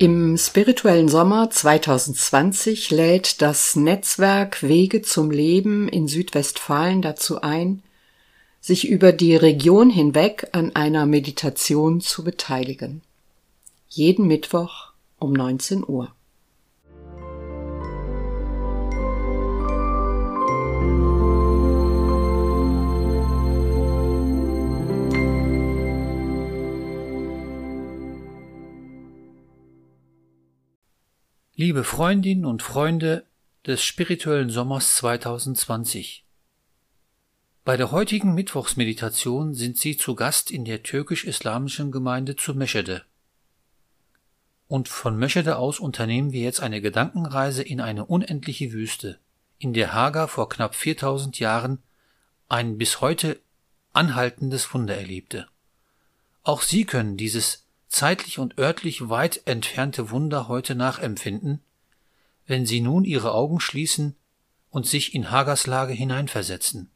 den spirituellen Sommer 2020 lädt das Netzwerk Wege zum Leben in Südwestfalen dazu ein, sich über die Region hinweg an einer Meditation zu beteiligen. Jeden Mittwoch um 19 Uhr. Liebe Freundinnen und Freunde des spirituellen Sommers 2020. Bei der heutigen Mittwochsmeditation sind Sie zu Gast in der türkisch-islamischen Gemeinde zu Meschede. Und von Meschede aus unternehmen wir jetzt eine Gedankenreise in eine unendliche Wüste, in der Hagar vor knapp 4000 Jahren ein bis heute anhaltendes Wunder erlebte. Auch Sie können dieses zeitlich und örtlich weit entfernte Wunder heute nachempfinden, wenn sie nun ihre Augen schließen und sich in Hagers Lage hineinversetzen.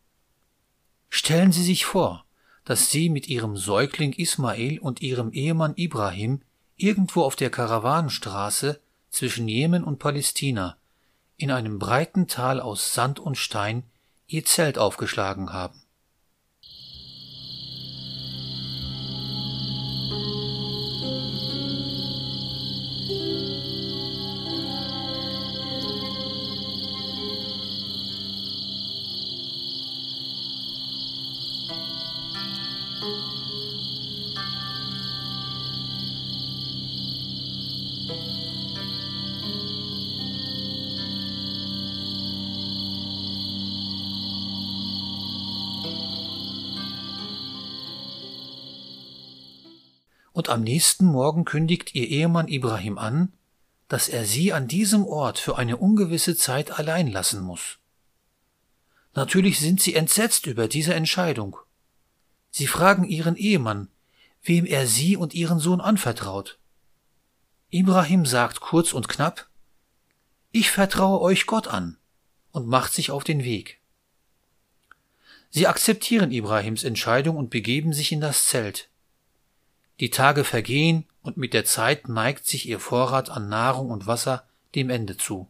Stellen Sie sich vor, dass Sie mit Ihrem Säugling Ismael und Ihrem Ehemann Ibrahim irgendwo auf der Karawanenstraße zwischen Jemen und Palästina in einem breiten Tal aus Sand und Stein Ihr Zelt aufgeschlagen haben. Und am nächsten Morgen kündigt ihr Ehemann Ibrahim an, dass er sie an diesem Ort für eine ungewisse Zeit allein lassen muss. Natürlich sind sie entsetzt über diese Entscheidung. Sie fragen ihren Ehemann, wem er sie und ihren Sohn anvertraut. Ibrahim sagt kurz und knapp, ich vertraue euch Gott an und macht sich auf den Weg. Sie akzeptieren Ibrahims Entscheidung und begeben sich in das Zelt. Die Tage vergehen und mit der Zeit neigt sich ihr Vorrat an Nahrung und Wasser dem Ende zu.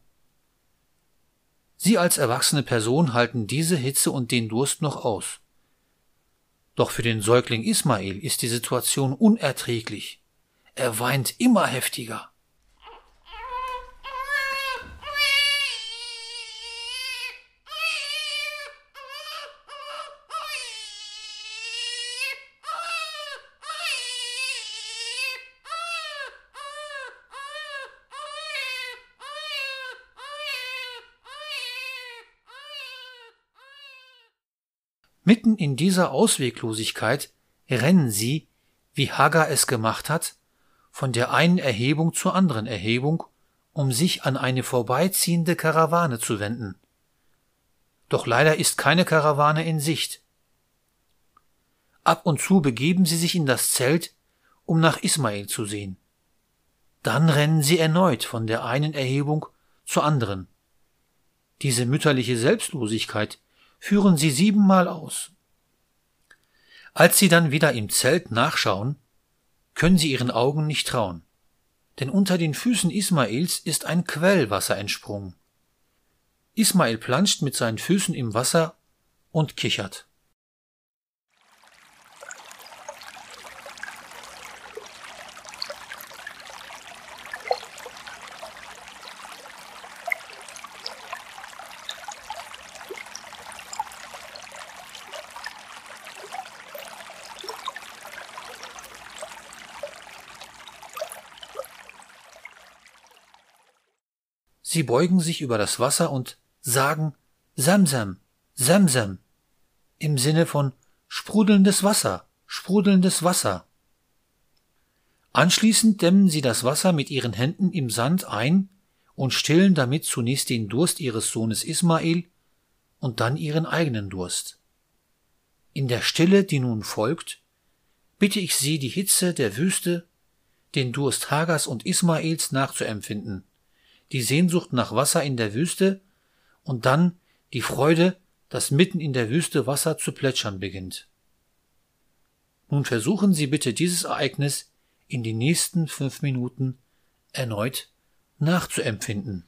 Sie als erwachsene Person halten diese Hitze und den Durst noch aus. Doch für den Säugling Ismael ist die Situation unerträglich. Er weint immer heftiger. Mitten in dieser Ausweglosigkeit rennen sie, wie Hagar es gemacht hat, von der einen Erhebung zur anderen Erhebung, um sich an eine vorbeiziehende Karawane zu wenden. Doch leider ist keine Karawane in Sicht. Ab und zu begeben sie sich in das Zelt, um nach Ismael zu sehen. Dann rennen sie erneut von der einen Erhebung zur anderen. Diese mütterliche Selbstlosigkeit führen sie siebenmal aus. Als sie dann wieder im Zelt nachschauen, können sie ihren Augen nicht trauen, denn unter den Füßen Ismaels ist ein Quellwasser entsprungen. Ismael planscht mit seinen Füßen im Wasser und kichert. Sie beugen sich über das Wasser und sagen Samsam, Samsam im Sinne von sprudelndes Wasser, sprudelndes Wasser. Anschließend dämmen sie das Wasser mit ihren Händen im Sand ein und stillen damit zunächst den Durst ihres Sohnes Ismael und dann ihren eigenen Durst. In der Stille, die nun folgt, bitte ich Sie, die Hitze der Wüste, den Durst Hagers und Ismaels nachzuempfinden die Sehnsucht nach Wasser in der Wüste und dann die Freude, dass mitten in der Wüste Wasser zu plätschern beginnt. Nun versuchen Sie bitte dieses Ereignis in den nächsten fünf Minuten erneut nachzuempfinden.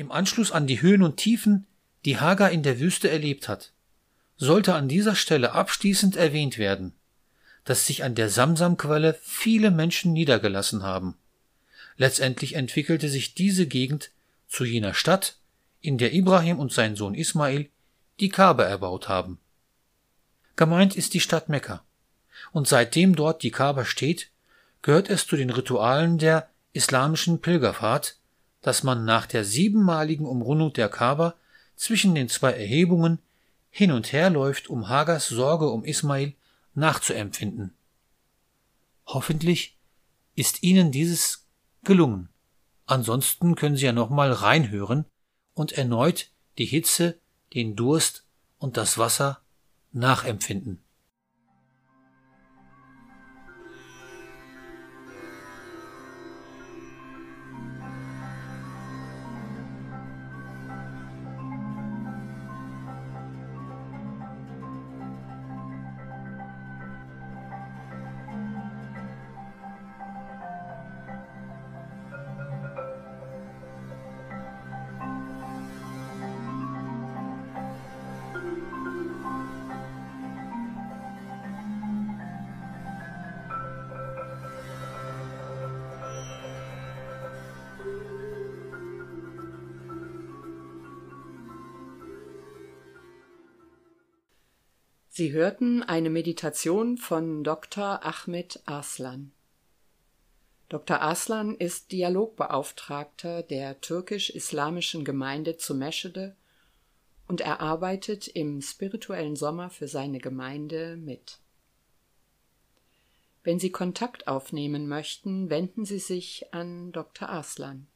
Im Anschluss an die Höhen und Tiefen, die Hagar in der Wüste erlebt hat, sollte an dieser Stelle abschließend erwähnt werden, dass sich an der Samsamquelle viele Menschen niedergelassen haben. Letztendlich entwickelte sich diese Gegend zu jener Stadt, in der Ibrahim und sein Sohn Ismail die Kaaba erbaut haben. Gemeint ist die Stadt Mekka. Und seitdem dort die Kaaba steht, gehört es zu den Ritualen der islamischen Pilgerfahrt, dass man nach der siebenmaligen Umrundung der Kaaba zwischen den zwei Erhebungen hin und her läuft, um Hagers Sorge um Ismail nachzuempfinden. Hoffentlich ist Ihnen dieses gelungen. Ansonsten können Sie ja nochmal reinhören und erneut die Hitze, den Durst und das Wasser nachempfinden. Sie hörten eine Meditation von Dr. Ahmed Arslan. Dr. Arslan ist Dialogbeauftragter der türkisch-islamischen Gemeinde zu Meschede und er arbeitet im spirituellen Sommer für seine Gemeinde mit. Wenn Sie Kontakt aufnehmen möchten, wenden Sie sich an Dr. Arslan.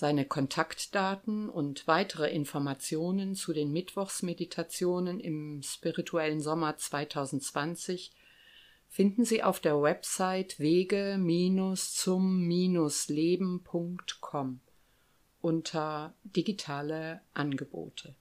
Seine Kontaktdaten und weitere Informationen zu den Mittwochsmeditationen im spirituellen Sommer 2020 finden Sie auf der Website wege-zum-leben.com unter digitale Angebote